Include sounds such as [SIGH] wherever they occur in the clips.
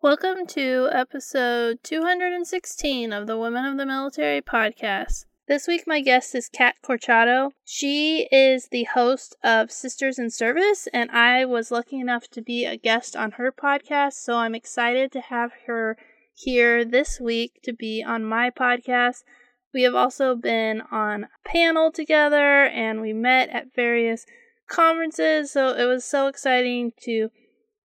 Welcome to episode 216 of the Women of the Military podcast. This week, my guest is Kat Corchado. She is the host of Sisters in Service, and I was lucky enough to be a guest on her podcast, so I'm excited to have her here this week to be on my podcast. We have also been on a panel together and we met at various conferences, so it was so exciting to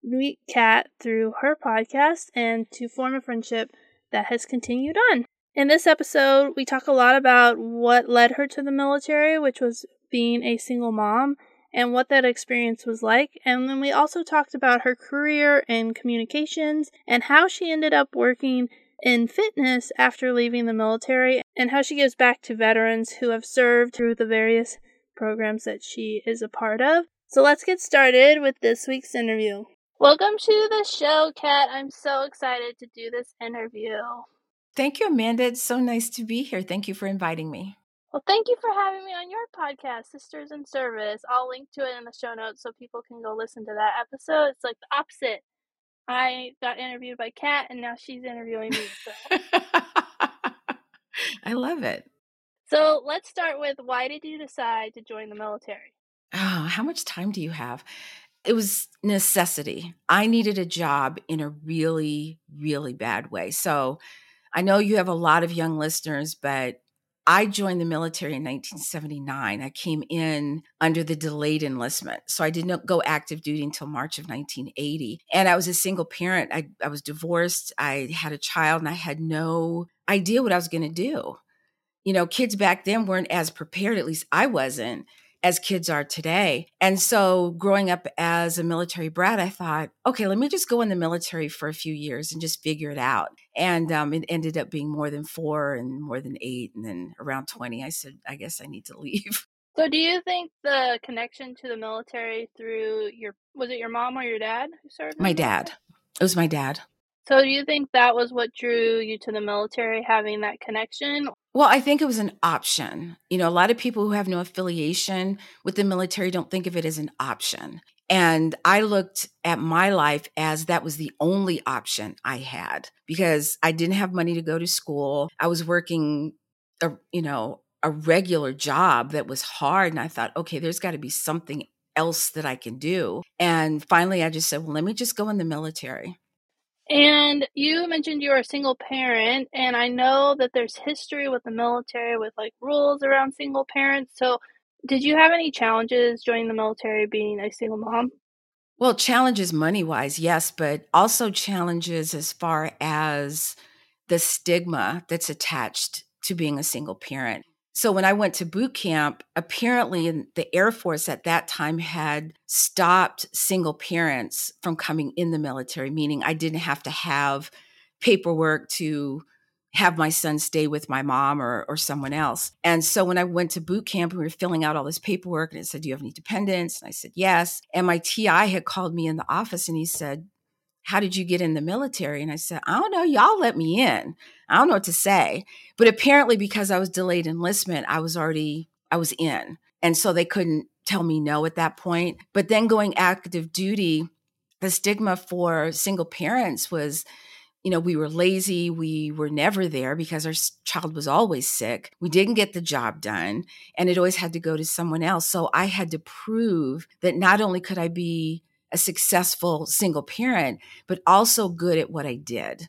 meet Kat through her podcast and to form a friendship that has continued on. In this episode, we talk a lot about what led her to the military, which was being a single mom, and what that experience was like. And then we also talked about her career in communications and how she ended up working in fitness after leaving the military, and how she gives back to veterans who have served through the various programs that she is a part of. So let's get started with this week's interview. Welcome to the show, Kat. I'm so excited to do this interview. Thank you, Amanda. It's so nice to be here. Thank you for inviting me. Well, thank you for having me on your podcast, Sisters in Service. I'll link to it in the show notes so people can go listen to that episode. It's like the opposite. I got interviewed by Kat, and now she's interviewing me. So. [LAUGHS] I love it. So let's start with why did you decide to join the military? Oh, how much time do you have? It was necessity. I needed a job in a really, really bad way. So I know you have a lot of young listeners, but I joined the military in 1979. I came in under the delayed enlistment. So I did not go active duty until March of 1980. And I was a single parent. I, I was divorced. I had a child and I had no idea what I was going to do. You know, kids back then weren't as prepared, at least I wasn't as kids are today. And so growing up as a military brat, I thought, okay, let me just go in the military for a few years and just figure it out. And um, it ended up being more than four and more than eight. And then around 20, I said, I guess I need to leave. [LAUGHS] So do you think the connection to the military through your, was it your mom or your dad who served? My dad. It was my dad. So do you think that was what drew you to the military, having that connection? Well, I think it was an option. You know, a lot of people who have no affiliation with the military don't think of it as an option. And I looked at my life as that was the only option I had because I didn't have money to go to school. I was working, a, you know, a regular job that was hard. And I thought, okay, there's got to be something else that I can do. And finally, I just said, well, let me just go in the military. And you mentioned you are a single parent, and I know that there's history with the military with like rules around single parents. So, did you have any challenges joining the military being a single mom? Well, challenges money wise, yes, but also challenges as far as the stigma that's attached to being a single parent. So when I went to boot camp, apparently the Air Force at that time had stopped single parents from coming in the military, meaning I didn't have to have paperwork to have my son stay with my mom or, or someone else. And so when I went to boot camp, we were filling out all this paperwork and it said, Do you have any dependents? And I said, Yes. And my TI had called me in the office and he said, how did you get in the military? And I said, I don't know. Y'all let me in. I don't know what to say. But apparently, because I was delayed enlistment, I was already, I was in. And so they couldn't tell me no at that point. But then going active duty, the stigma for single parents was, you know, we were lazy. We were never there because our child was always sick. We didn't get the job done and it always had to go to someone else. So I had to prove that not only could I be a successful single parent, but also good at what I did.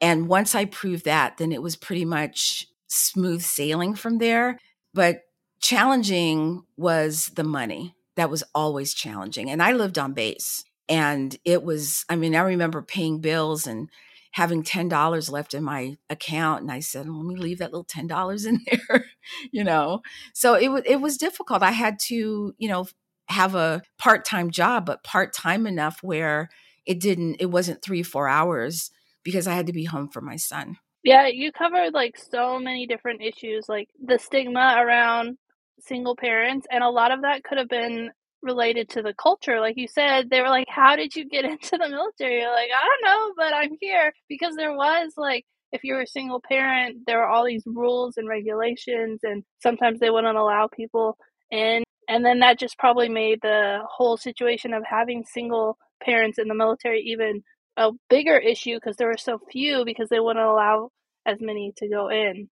And once I proved that, then it was pretty much smooth sailing from there. But challenging was the money. That was always challenging. And I lived on base. And it was, I mean, I remember paying bills and having $10 left in my account. And I said, let me leave that little $10 in [LAUGHS] there, you know? So it was, it was difficult. I had to, you know, have a part-time job but part-time enough where it didn't it wasn't 3 4 hours because I had to be home for my son. Yeah, you covered like so many different issues like the stigma around single parents and a lot of that could have been related to the culture like you said they were like how did you get [LAUGHS] into the military You're like i don't know but i'm here because there was like if you were a single parent there were all these rules and regulations and sometimes they wouldn't allow people in and then that just probably made the whole situation of having single parents in the military even a bigger issue because there were so few because they wouldn't allow as many to go in.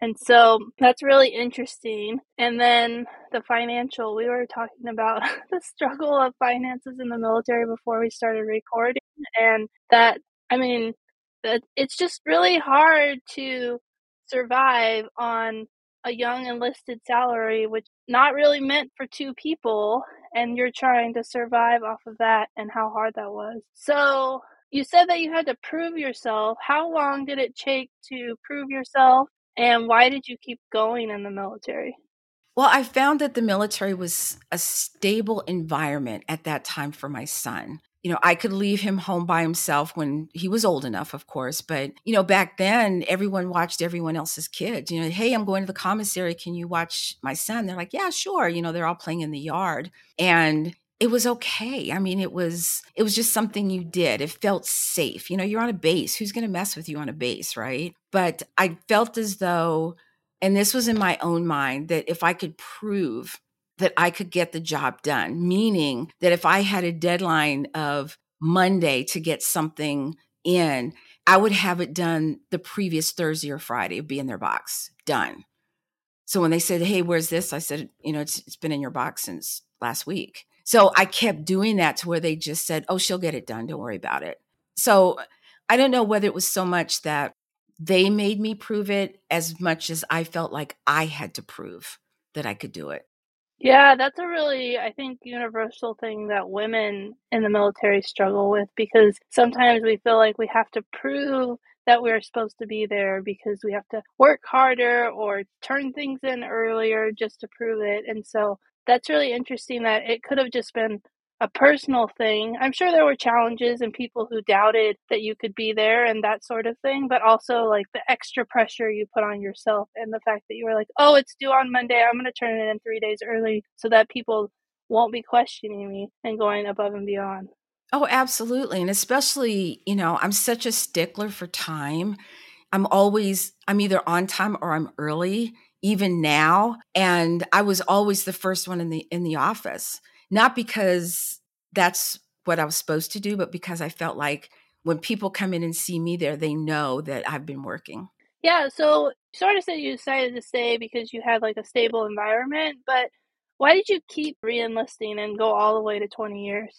And so that's really interesting. And then the financial, we were talking about [LAUGHS] the struggle of finances in the military before we started recording. And that, I mean, that it's just really hard to survive on a young enlisted salary, which not really meant for two people. And you're trying to survive off of that and how hard that was. So you said that you had to prove yourself. How long did it take to prove yourself? And why did you keep going in the military? Well, I found that the military was a stable environment at that time for my son. You know, I could leave him home by himself when he was old enough, of course. But, you know, back then, everyone watched everyone else's kids. You know, hey, I'm going to the commissary. Can you watch my son? They're like, yeah, sure. You know, they're all playing in the yard. And it was okay. I mean, it was it was just something you did. It felt safe. You know, you're on a base. Who's going to mess with you on a base, right? But I felt as though and this was in my own mind that if I could prove that I could get the job done, meaning that if I had a deadline of Monday to get something in, I would have it done the previous Thursday or Friday, It'd be in their box, done. So when they said, "Hey, where's this?" I said, "You know, it's it's been in your box since last week." So I kept doing that to where they just said, oh, she'll get it done. Don't worry about it. So I don't know whether it was so much that they made me prove it as much as I felt like I had to prove that I could do it. Yeah, that's a really, I think, universal thing that women in the military struggle with because sometimes we feel like we have to prove that we're supposed to be there because we have to work harder or turn things in earlier just to prove it. And so that's really interesting that it could have just been a personal thing. I'm sure there were challenges and people who doubted that you could be there and that sort of thing, but also like the extra pressure you put on yourself and the fact that you were like, oh, it's due on Monday. I'm going to turn it in three days early so that people won't be questioning me and going above and beyond. Oh, absolutely. And especially, you know, I'm such a stickler for time. I'm always, I'm either on time or I'm early even now and i was always the first one in the in the office not because that's what i was supposed to do but because i felt like when people come in and see me there they know that i've been working yeah so sort of said you decided to stay because you had like a stable environment but why did you keep reenlisting and go all the way to 20 years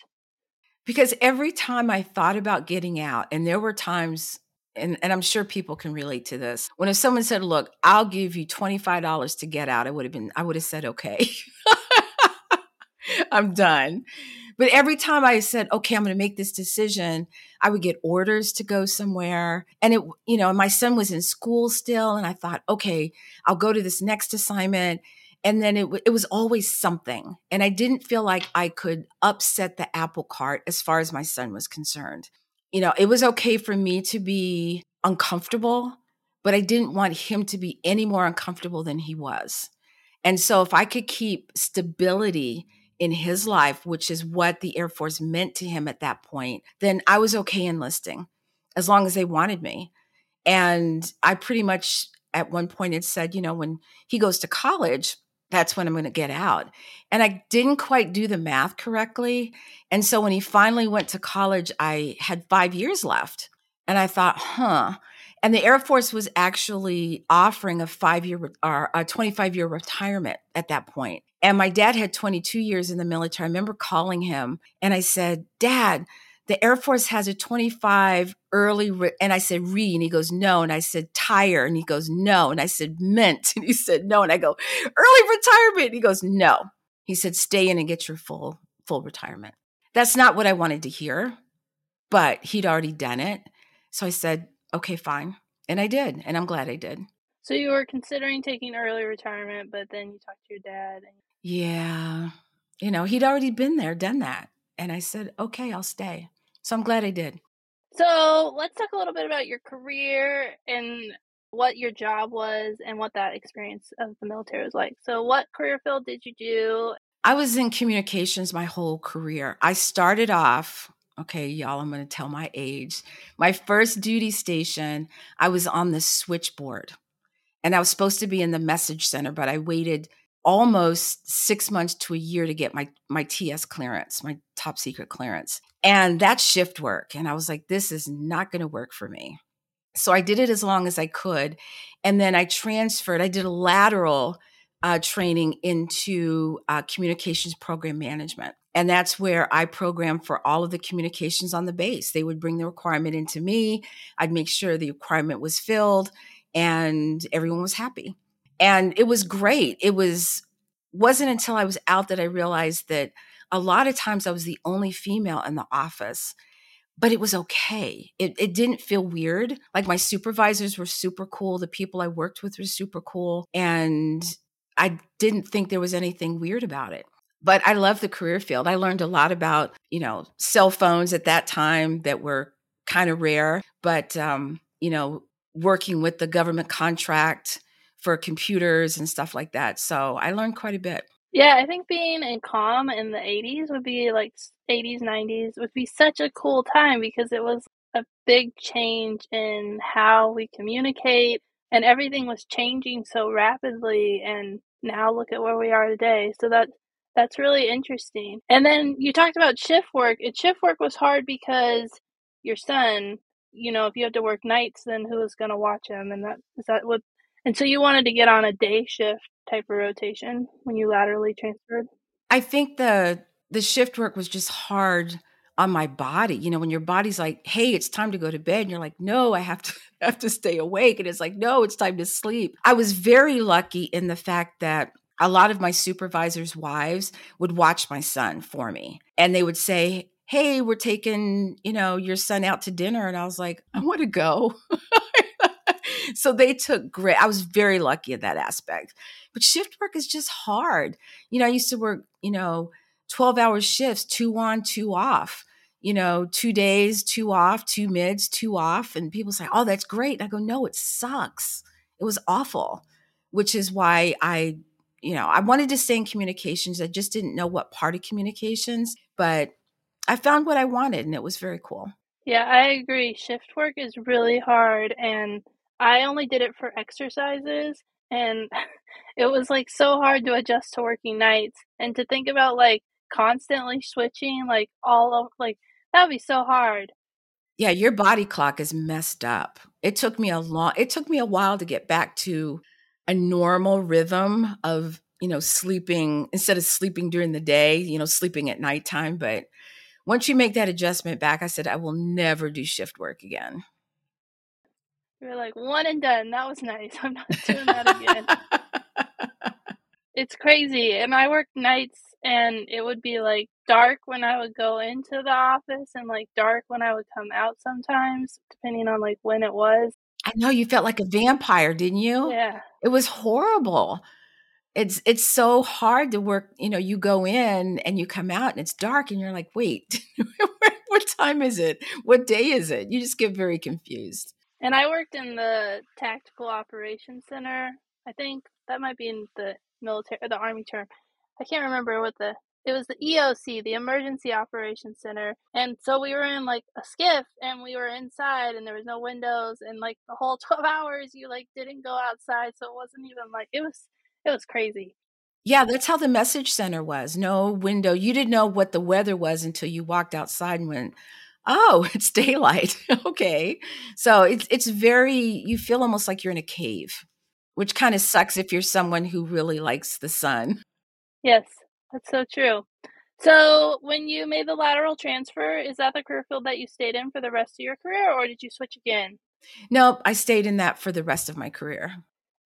because every time i thought about getting out and there were times and, and I'm sure people can relate to this. When if someone said, "Look, I'll give you twenty five dollars to get out," I would have been, I would have said, "Okay, [LAUGHS] [LAUGHS] I'm done." But every time I said, "Okay, I'm going to make this decision," I would get orders to go somewhere, and it, you know, my son was in school still, and I thought, "Okay, I'll go to this next assignment." And then it, it was always something. And I didn't feel like I could upset the apple cart as far as my son was concerned you know, it was okay for me to be uncomfortable, but I didn't want him to be any more uncomfortable than he was. And so if I could keep stability in his life, which is what the Air Force meant to him at that point, then I was okay enlisting as long as they wanted me. And I pretty much at one point had said, you know, when he goes to college, that's when I'm going to get out. And I didn't quite do the math correctly. And so when he finally went to college, I had five years left. And I thought, huh. And the Air Force was actually offering a five year or a 25 year retirement at that point. And my dad had 22 years in the military. I remember calling him and I said, Dad, the Air Force has a 25 early, re-. and I said, re, and he goes, no. And I said, tire, and he goes, no. And I said, mint, [LAUGHS] and he said, no. And I go, early retirement. And he goes, no. He said, stay in and get your full, full retirement. That's not what I wanted to hear, but he'd already done it. So I said, okay, fine. And I did. And I'm glad I did. So you were considering taking early retirement, but then you talked to your dad. And- yeah. You know, he'd already been there, done that. And I said, okay, I'll stay. So I'm glad I did. So let's talk a little bit about your career and what your job was and what that experience of the military was like. So, what career field did you do? I was in communications my whole career. I started off, okay, y'all, I'm going to tell my age. My first duty station, I was on the switchboard and I was supposed to be in the message center, but I waited almost six months to a year to get my my TS clearance, my top secret clearance. And that's shift work. And I was like, this is not going to work for me. So I did it as long as I could. And then I transferred, I did a lateral uh, training into uh, communications program management. And that's where I programmed for all of the communications on the base. They would bring the requirement into me. I'd make sure the requirement was filled and everyone was happy. And it was great. It was wasn't until I was out that I realized that a lot of times I was the only female in the office but it was okay. It, it didn't feel weird. Like my supervisors were super cool. The people I worked with were super cool. And I didn't think there was anything weird about it. But I love the career field. I learned a lot about, you know, cell phones at that time that were kind of rare, but, um, you know, working with the government contract for computers and stuff like that. So I learned quite a bit. Yeah, I think being in comm in the 80s would be like 80s, 90s would be such a cool time because it was a big change in how we communicate and everything was changing so rapidly and now look at where we are today. So that that's really interesting. And then you talked about shift work. And shift work was hard because your son, you know, if you have to work nights, then who is going to watch him? And that is that what? And so you wanted to get on a day shift type of rotation when you laterally transferred. I think the the shift work was just hard on my body. You know, when your body's like, "Hey, it's time to go to bed," and you're like, "No, I have to [LAUGHS] have to stay awake," and it's like, "No, it's time to sleep." I was very lucky in the fact that a lot of my supervisors' wives would watch my son for me, and they would say, "Hey, we're taking, you know, your son out to dinner," and I was like, "I want to go." [LAUGHS] so they took great. I was very lucky in that aspect. But shift work is just hard. You know, I used to work, you know, 12 hour shifts, two on, two off, you know, two days, two off, two mids, two off. And people say, oh, that's great. And I go, no, it sucks. It was awful, which is why I, you know, I wanted to stay in communications. I just didn't know what part of communications, but I found what I wanted and it was very cool. Yeah, I agree. Shift work is really hard. And I only did it for exercises. And [LAUGHS] it was like so hard to adjust to working nights and to think about like constantly switching like all of like that would be so hard. Yeah, your body clock is messed up. It took me a long it took me a while to get back to a normal rhythm of, you know, sleeping instead of sleeping during the day, you know, sleeping at nighttime, but once you make that adjustment back, I said I will never do shift work again. You're like one and done. That was nice. [LAUGHS] I'm not doing that again. [LAUGHS] it's crazy. And I worked nights and it would be like dark when I would go into the office and like dark when I would come out sometimes, depending on like when it was. I know you felt like a vampire, didn't you? Yeah. It was horrible. It's it's so hard to work, you know, you go in and you come out and it's dark and you're like, "Wait, [LAUGHS] what time is it? What day is it?" You just get very confused. And I worked in the Tactical Operations Center. I think that might be in the military the Army term. I can't remember what the it was the EOC, the Emergency Operations Center. And so we were in like a SCIF and we were inside and there was no windows and like the whole [LAUGHS] 12 hours you like didn't go outside so it wasn't even like it was it was crazy. Yeah, that's how the message center was. No window. You didn't know what the weather was until you walked outside and went, "Oh, [LAUGHS] it's daylight." [LAUGHS] okay. So it's it's very you feel almost like you're in a cave, which kind of sucks if you're someone who really likes the sun. Yes, that's so true. So, when you made the lateral transfer, is that the career field that you stayed in for the rest of your career, or did you switch again? Nope, I stayed in that for the rest of my career.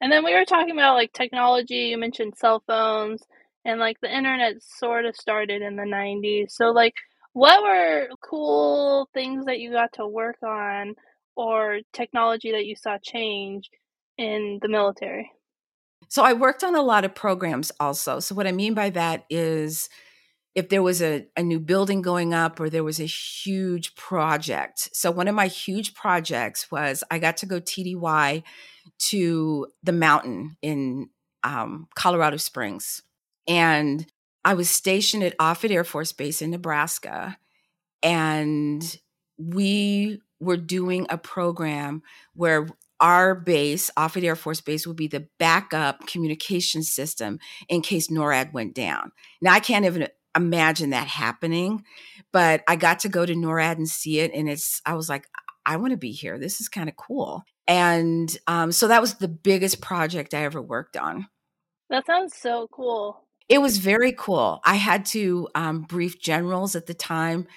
And then we were talking about like technology, you mentioned cell phones, and like the internet sort of started in the 90s. So, like, what were cool things that you got to work on or technology that you saw change in the military? So I worked on a lot of programs also. So what I mean by that is if there was a, a new building going up or there was a huge project. So one of my huge projects was I got to go TDY to the mountain in um, Colorado Springs. And I was stationed at Offutt Air Force Base in Nebraska. And we were doing a program where our base, Offutt Air Force Base, would be the backup communication system in case NORAD went down. Now, I can't even imagine that happening. But I got to go to NORAD and see it. And it's, I was like, I want to be here. This is kind of cool. And um, so that was the biggest project I ever worked on. That sounds so cool. It was very cool. I had to um, brief generals at the time.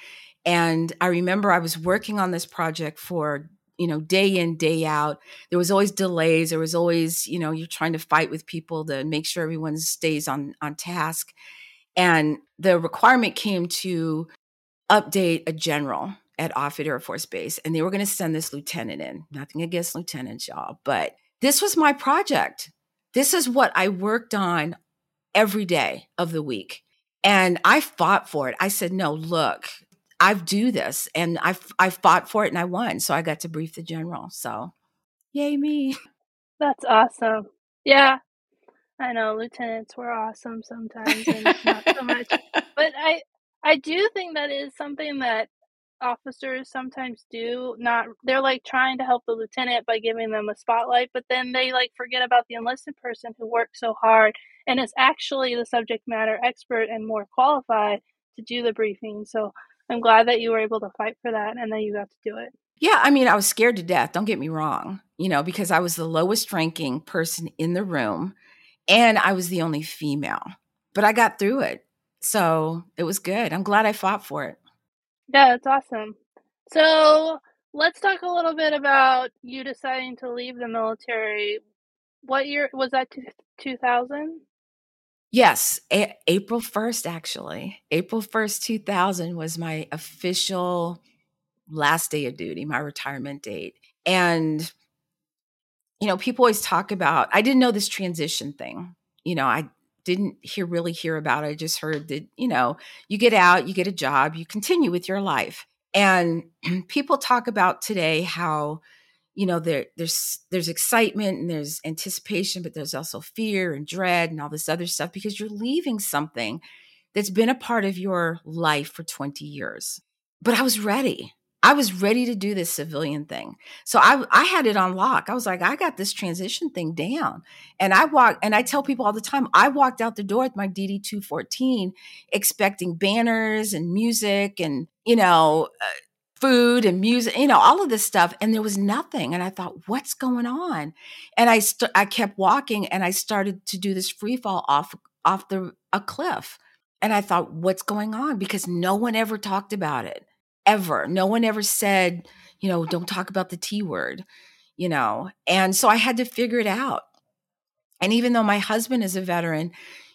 And I remember I was working on this project for, you know, day in, day out. There was always delays. There was always, you know, you're trying to fight with people to make sure everyone stays on, on task. And the requirement came to update a general at Offutt Air Force Base, and they were going to send this lieutenant in. Nothing against lieutenants, y'all, but this was my project. This is what I worked on every day of the week. And I fought for it. I said, no, look, I do this. And I, I fought for it and I won. So I got to brief the general. So yay me. That's awesome. Yeah. I know lieutenants were awesome sometimes and not so much. [LAUGHS] But I I do think that is something that officers sometimes do not they're like trying to help the lieutenant by giving them a spotlight but then they like forget about the enlisted person who worked so hard and is actually the subject matter expert and more qualified to do the briefing so i'm glad that you were able to fight for that and that you got to do it yeah i mean i was scared to death don't get me wrong you know because i was the lowest ranking person in the room and i was the only female but i got through it so it was good i'm glad i fought for it yeah, that's awesome. So let's talk a little bit about you deciding to leave the military. What year was that? Two thousand. Yes, a- April 1st, actually. April 1st, 2000 was my official last day of duty, my retirement date. And, you know, people always talk about, I didn't know this transition thing. You know, I didn't hear really hear about it. I just heard that, you know, you get out, you get a job, you continue with your life. And [CLEARS THROAT] people talk about today how, you know, there there's there's excitement and there's anticipation, but there's also fear and dread and all this other stuff because you're leaving something that's been a part of your life for 20 years. But I was ready. I was ready to do this civilian thing. So I I had it on lock. I was like, I got this transition thing down. And I walk and I tell people all the time, I walked out the door with my DD 214 expecting banners and music and, you know, uh, food and music, you know, all of this stuff and there was nothing and I thought, what's going on? And I st- I kept walking and I started to do this free fall off off the a cliff. And I thought, what's going on? Because no one ever talked about it ever. No one ever said, you know, don't talk about the T word, you know. And so I had to figure it out. And even though my husband is a veteran,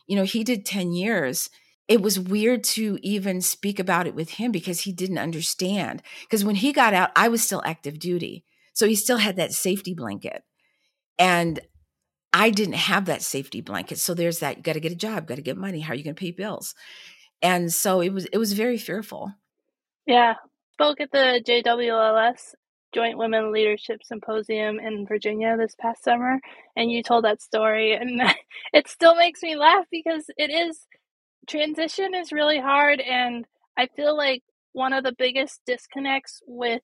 you know, he did 10 years. It was weird to even speak about it with him because he didn't understand. Because when he got out, I was still active duty. So he still had that safety blanket. And I didn't have that safety blanket. So there's that you got to get a job, got to get money. How are you going to pay bills? And so it was it was very fearful. Yeah. Spoke at the JWLS Joint Women Leadership Symposium in Virginia this past summer, and you told that story, and [LAUGHS] it still makes me laugh because it is transition is really hard, and I feel like one of the biggest disconnects with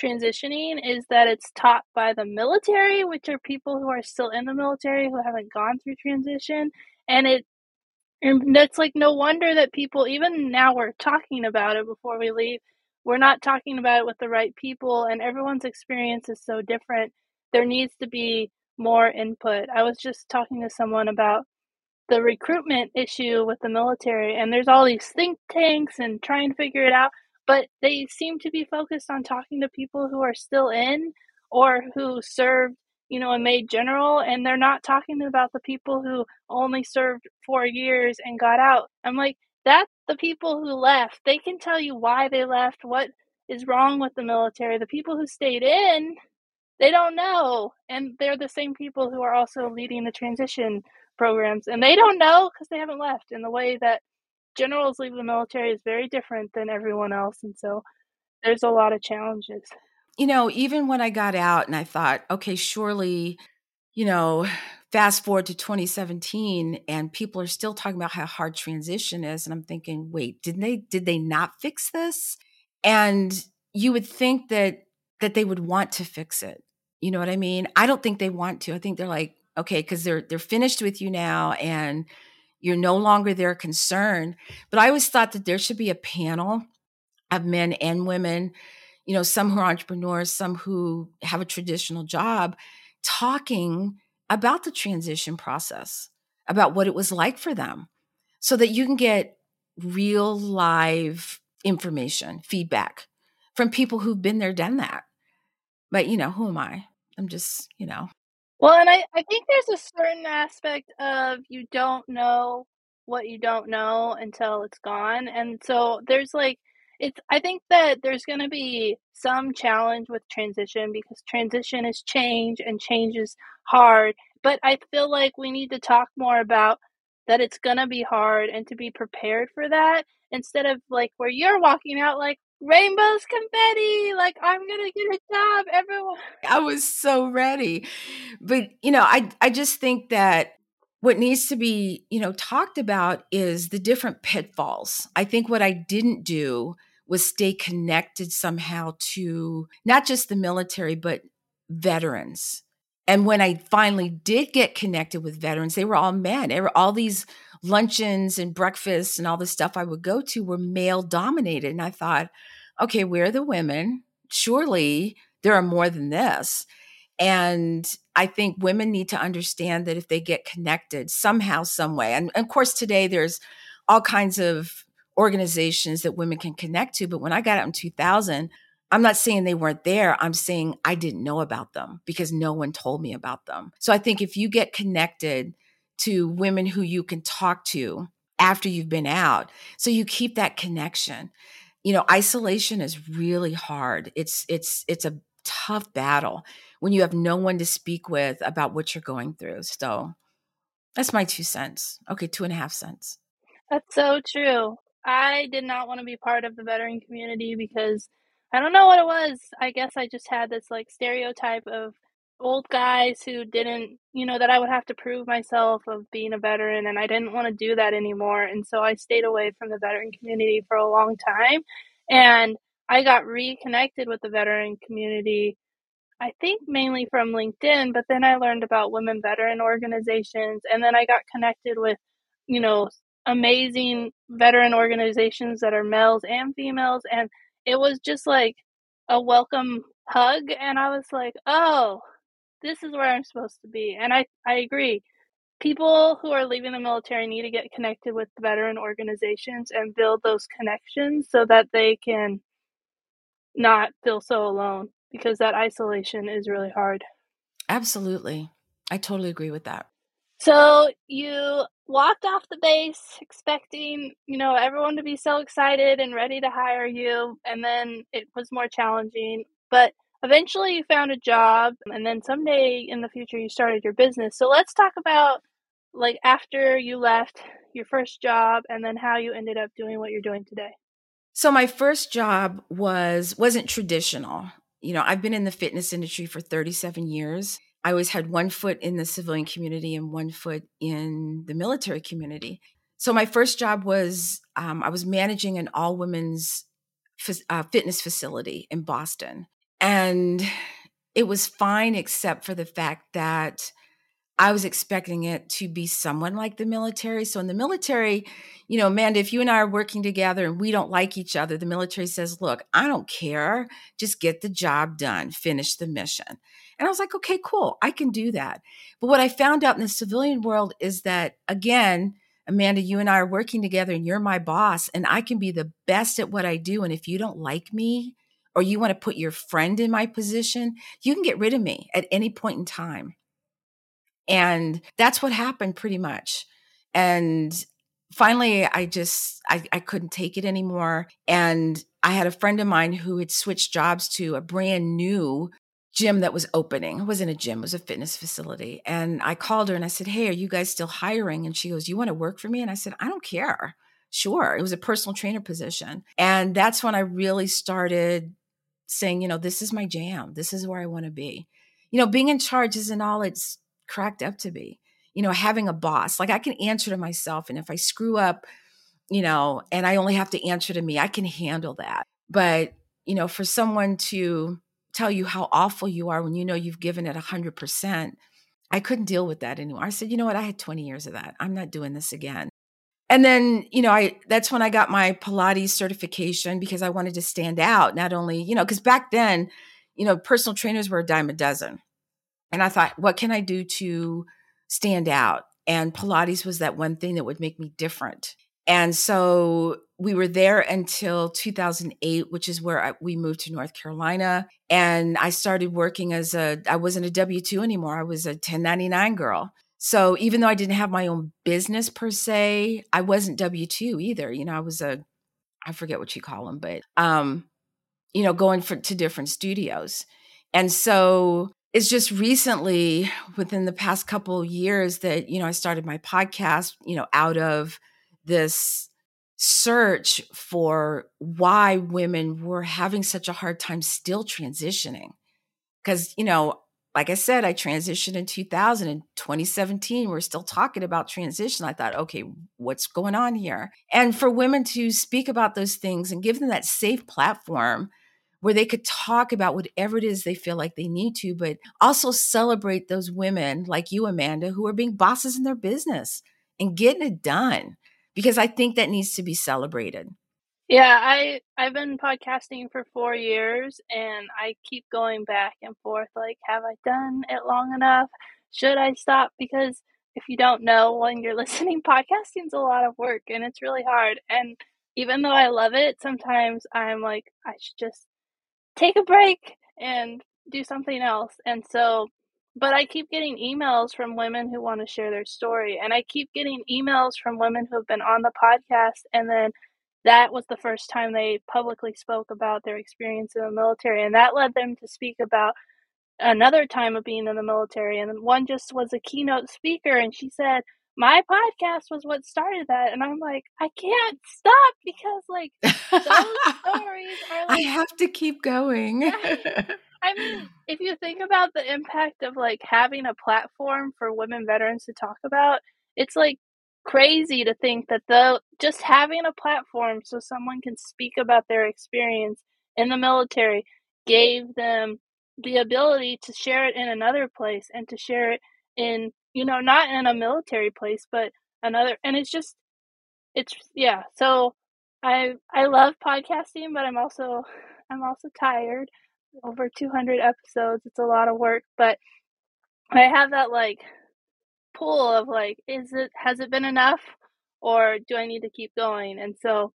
transitioning is that it's taught by the military, which are people who are still in the military who haven't gone through transition, and it and it's like no wonder that people, even now, we're talking about it before we leave. We're not talking about it with the right people, and everyone's experience is so different. There needs to be more input. I was just talking to someone about the recruitment issue with the military, and there's all these think tanks and trying to figure it out, but they seem to be focused on talking to people who are still in or who served you know, and made general, and they're not talking about the people who only served four years and got out. I'm like, that's the people who left. They can tell you why they left, what is wrong with the military. The people who stayed in, they don't know. And they're the same people who are also leading the transition programs. And they don't know because they haven't left. And the way that generals leave the military is very different than everyone else. And so there's a lot of challenges you know, even when I got out and I thought, okay, surely, you know, fast forward to 2017 and people are still talking about how hard transition is and I'm thinking, wait, didn't they did they not fix this? And you would think that that they would want to fix it. You know what I mean? I don't think they want to. I think they're like, okay, cuz they're they're finished with you now and You're no longer their concern. But I always thought that there should be a panel of men and women, you know, some who are entrepreneurs, some who have a traditional job, talking about the transition process, about what it was like for them, so that you can get real live information, feedback from people who've been there, done that. But, you know, who am I? I'm just, you know. Well, and I, I think there's a certain aspect of you don't know what you don't know until it's gone. And so there's like, it's, I think that there's going to be some challenge with transition because transition is change and change is hard. But I feel like we need to talk more about that it's going to be hard and to be prepared for that instead of like where you're walking out like rainbows confetti like i'm gonna get a job everyone [LAUGHS] i was so ready. But you know i i just think that what needs to be you know talked about is the different pitfalls. I think what i didn't do was stay connected somehow to not just the military but veterans. And when I finally did get connected with veterans, they were all men. they Were, all these luncheons and breakfasts and all the stuff I would go to were male dominated. And I thought, okay, we're the women. Surely there are more than this. And I think women need to understand that if they get connected somehow, some way, and, and of course, today there's all kinds of organizations that women can connect to. But when I got out in 2000, I'm not saying they weren't there. I'm saying I didn't know about them because no one told me about them. So I think if you get connected to women who you can talk to after you've been out, so you keep that connection. You know, isolation is really hard. It's it's it's a tough battle when you have no one to speak with about what you're going through. So that's my two cents. Okay, two and a half cents. That's so true. I did not want to be part of the veteran community because I don't know what it was. I guess I just had this like stereotype of old guys who didn't, you know, that I would have to prove myself of being a veteran and I didn't want to do that anymore. And so I stayed away from the veteran community for a long time. And I got reconnected with the veteran community, I think mainly from LinkedIn, but then I learned about women veteran organizations and then I got connected with, you know, amazing veteran organizations that are males and females and it was just like a welcome hug and I was like, "Oh, this is where I'm supposed to be." And I I agree. People who are leaving the military need to get connected with veteran organizations and build those connections so that they can not feel so alone because that isolation is really hard. Absolutely. I totally agree with that. So you walked off the base expecting, you know, everyone to be so excited and ready to hire you, and then it was more challenging. But eventually you found a job, and then someday in the future you started your business. So let's talk about like after you left your first job and then how you ended up doing what you're doing today. So my first job was wasn't traditional. You know, I've been in the fitness industry for 37 years I always had one foot in the civilian community and one foot in the military community. So my first job was um, I was managing an all women's uh, fitness facility in Boston, and it was fine except for the fact that I was expecting it to be someone like the military. So in the military, you know, Amanda, if you and I are working together and we don't like each other, the military says, look, I don't care. Just get the job done, finish the mission. And I was like, okay, cool. I can do that. But what I found out in the civilian world is that, again, Amanda, you and I are working together and you're my boss, and I can be the best at what I do. And if you don't like me, or you want to put your friend in my position, you can get rid of me at any point in time. And that's what happened pretty much. And finally I just I, I couldn't take it anymore. And I had a friend of mine who had switched jobs to a brand new gym that was opening. It wasn't a gym, it was a fitness facility. And I called her and I said, Hey, are you guys still hiring? And she goes, You want to work for me? And I said, I don't care. Sure. It was a personal trainer position. And that's when I really started saying, you know, this is my jam. This is where I want to be. You know, being in charge isn't all it's cracked up to be. You know, having a boss, like I can answer to myself. And if I screw up, you know, and I only have to answer to me, I can handle that. But, you know, for someone to tell you how awful you are when you know you've given it 100%, I couldn't deal with that anymore. I said, you know what? I had 20 years of that. I'm not doing this again. And then, you know, I that's when I got my Pilates certification because I wanted to stand out, not only, you know, because back then, you know, personal trainers were a dime a dozen. And I thought, what can I do to stand out? And Pilates was that one thing that would make me different. And so we were there until 2008, which is where I, we moved to North Carolina. And I started working as a, I wasn't a W 2 anymore. I was a 1099 girl. So even though I didn't have my own business per se, I wasn't W 2 either. You know, I was a, I forget what you call them, but, um, you know, going for, to different studios. And so it's just recently within the past couple years that, you know, I started my podcast, you know, out of this search for why women were having such a hard time still transitioning. Because, you know, like I said, I transitioned in 2000 and 2017. We're still talking about transition. I thought, okay, what's going on here? And for women to speak about those things and give them that safe platform where they could talk about whatever it is they feel like they need to, but also celebrate those women like you, Amanda, who are being bosses in their business and getting it done. Because I think that needs to be celebrated. Yeah, I I've been podcasting for 4 years and I keep going back and forth like have I done it long enough? Should I stop because if you don't know when you're [LAUGHS] listening podcasting's a lot of work and it's really hard and even though I love it, sometimes I'm like I should just take a break and do something else. And so but I keep getting emails from women who want to share their story and I keep getting emails from women who have been on the podcast and then that was the first time they publicly spoke about their experience in the military and that led them to speak about another time of being in the military and one just was a keynote speaker and she said my podcast was what started that and i'm like i can't stop because like those [LAUGHS] stories are like i have to keep going. I mean [LAUGHS] if you think about the impact of like having a platform for women veterans to talk about it's like crazy to think that the just having a platform so someone can speak about their experience in the military gave them the ability to share it in another place and to share it in you know not in a military place but another and it's just it's yeah so i i love podcasting but i'm also i'm also tired. Over 200 episodes it's a lot of work but i have that like pool of like, is it has it been enough, or do I need to keep going? And so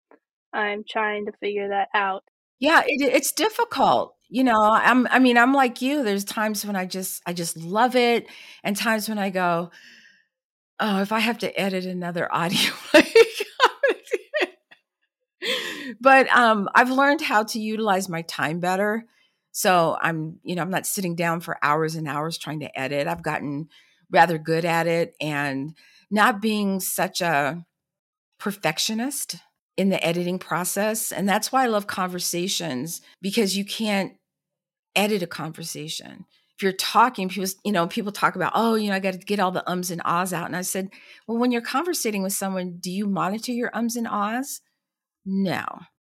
I'm trying to figure that out. Yeah, it, it's difficult. You know, I'm. I mean, I'm like you. There's times when I just, I just love it, and times when I go, oh, if I have to edit another [LAUGHS] audio, but um, I've learned how to utilize my time better. So I'm, you know, I'm not sitting down for hours and hours trying to edit. I've gotten rather good at it and not being such a perfectionist in the editing process. And that's why I love conversations because you can't edit a conversation. If you're talking, people, you know, people talk about, oh, you know, I got to get all the ums and ahs out. And I said, well, when you're conversating with someone, do you monitor your ums and ahs? No.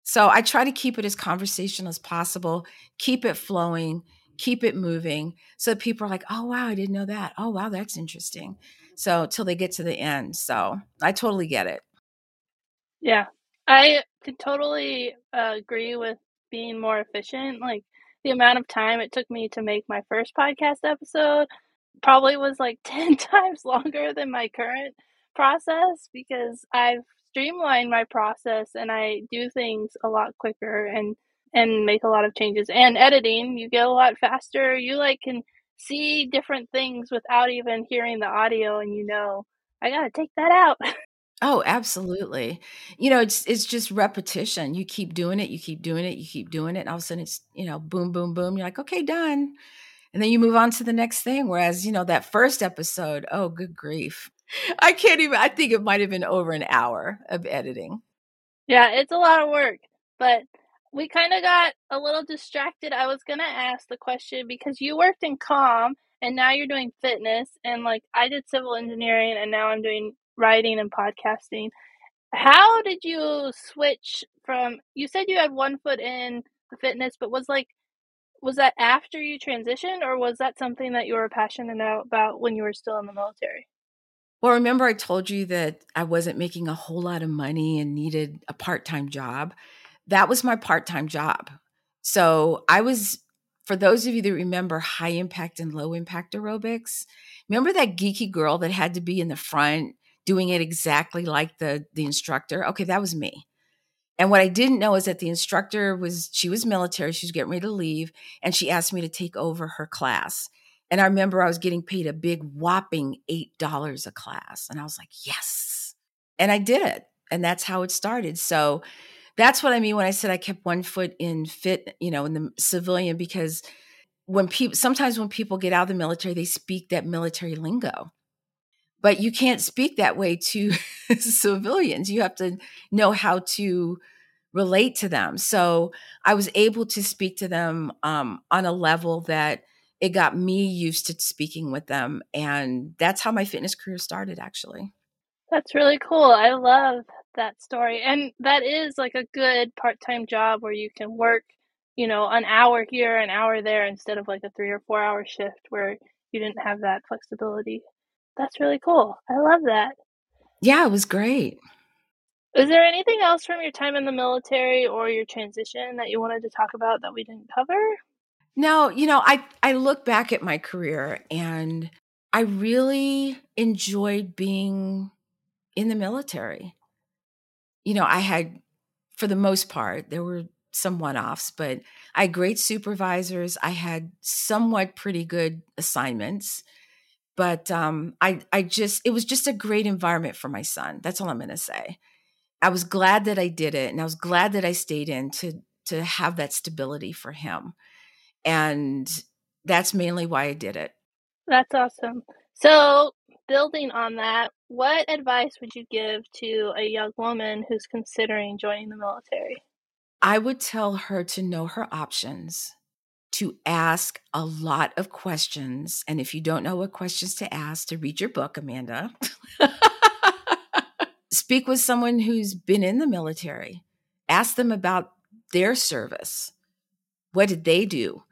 So I try to keep it as conversational as possible, keep it flowing, keep it moving. So people are like oh wow i didn't know that. Oh wow that's interesting. So till they get to the end. So i totally get it. Yeah. I could totally uh, agree with being more efficient. Like the amount of time it took me to make my first podcast episode probably was like [LAUGHS] 10 times longer than my current process because i've streamlined my process and i do things a lot quicker and and make a lot of changes. And editing, you get a lot faster. You like can see different things without even hearing the audio and you know, I got to take that out. [LAUGHS] Oh, absolutely. You know, it's it's just repetition. You keep doing it, you keep doing it, you keep doing it, and all of a sudden it's, you know, boom, boom, boom. You're like, okay, done. And then you move on to the next thing. Whereas, you know, that first episode, oh, good grief. [LAUGHS] I can't even I think it might have been over an hour of editing. Yeah, it's a lot of work. But we kind of got a little distracted. I was going to ask the question because you worked in com and now you're doing fitness and like I did civil engineering and now I'm doing writing and podcasting. How did you switch from you said you had one foot in the fitness but was like was that after you transitioned, or was that something that you were passionate about when you were still in the military? Well, remember I told you that I wasn't making a whole lot of money and needed a part time job? That was my part time job. So I was, for those of you that remember high impact and low impact aerobics, remember that geeky girl that had to be in the front doing it exactly like the the instructor? Okay, that was me. And what I didn't know is that the instructor was, she was military, she was getting ready to leave, and she asked me to take over her class. And I remember I was getting paid a big whopping $8 a class. And I was like, yes. And I did it. And that's how it started. So that's what I mean when I said I kept one foot in fit, you know, in the civilian, because when people, sometimes when people get out of the military, they speak that military lingo. But you can't speak that way to [LAUGHS] civilians. You have to know how to relate to them. So i was able to speak to them um, on a level that it got me used to speaking with them and that's how my fitness career started actually. That's really cool. I love that story and that is like a good part-time job where you can work you know an hour here an hour there instead of like a three or four hour shift where you didn't have that flexibility that's really cool. I love that. Yeah, it was great. Is there anything else from your time in the military or your transition that you wanted to talk about that we didn't cover? No, you know, I I look back at my career and I really enjoyed being in the military. You know, I had for the most part, there were some one-offs, but I had great supervisors. I had somewhat pretty good assignments but um, I I just it was just a great environment for my son. That's all I'm going to say. I was glad that I did it, and I was glad that I stayed in to to have that stability for him, and that's mainly why I did it. That's awesome. So, building on that, what advice would you give to a young woman who's considering joining the military? I would tell her to know her options to ask a lot of questions. And if you don't know what questions to ask, to read your book, Amanda. [LAUGHS] Speak with someone who's been in the military. Ask them about their service. What did they do?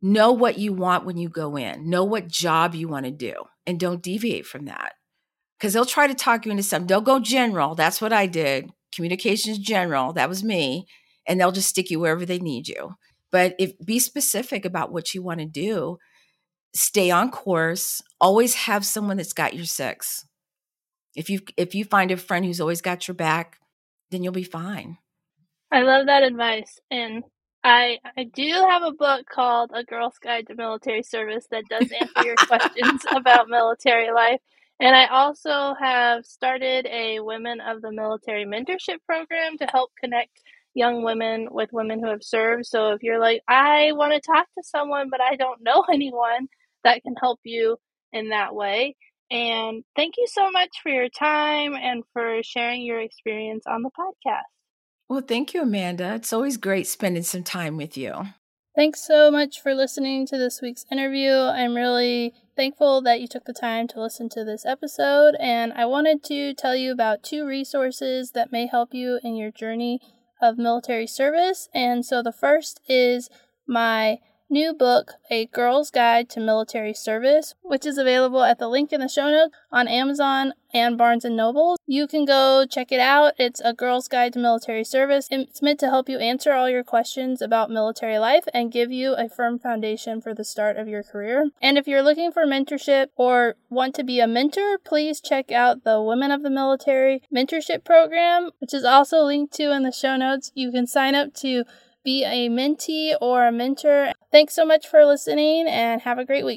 Know what you want when you go in. Know what job you want to do and don't deviate from that. Because they'll try to talk you into something. They'll go general. That's what I did. Communications general. That was me. And they'll just stick you wherever they need you. But if be specific about what you want to do, stay on course, always have someone that's got your six. If you if you find a friend who's always got your back, then you'll be fine. I love that advice and I I do have a book called A Girl's Guide to Military Service that does answer your [LAUGHS] questions about military life. And I also have started a Women of the Military mentorship program to help connect young women with women who have served. So if you're like, I want to talk to someone, but I don't know [LAUGHS] anyone that can help you in that way. And thank you so much for your time and for sharing your experience on the podcast. Well, thank you, Amanda. It's always great spending some time with you. Thanks so much for listening to this week's interview. I'm really thankful that you took the time to listen to this episode, and I wanted to tell you about two resources that may help you in your journey of military service. And so the first is my new book, A Girl's Guide to Military Service, which is available at the link in the show notes on Amazon and Barnes and Noble. You can go check it out. It's A Girl's Guide to Military Service. It's meant to help you answer all your questions about military life and give you a firm foundation for the start of your career. And if you're looking for mentorship or want to be a mentor, please check out the Women of the Military Mentorship Program, which is also linked to in the show notes. You can sign up to be a mentee or a mentor. Thanks so much for listening and have a great week.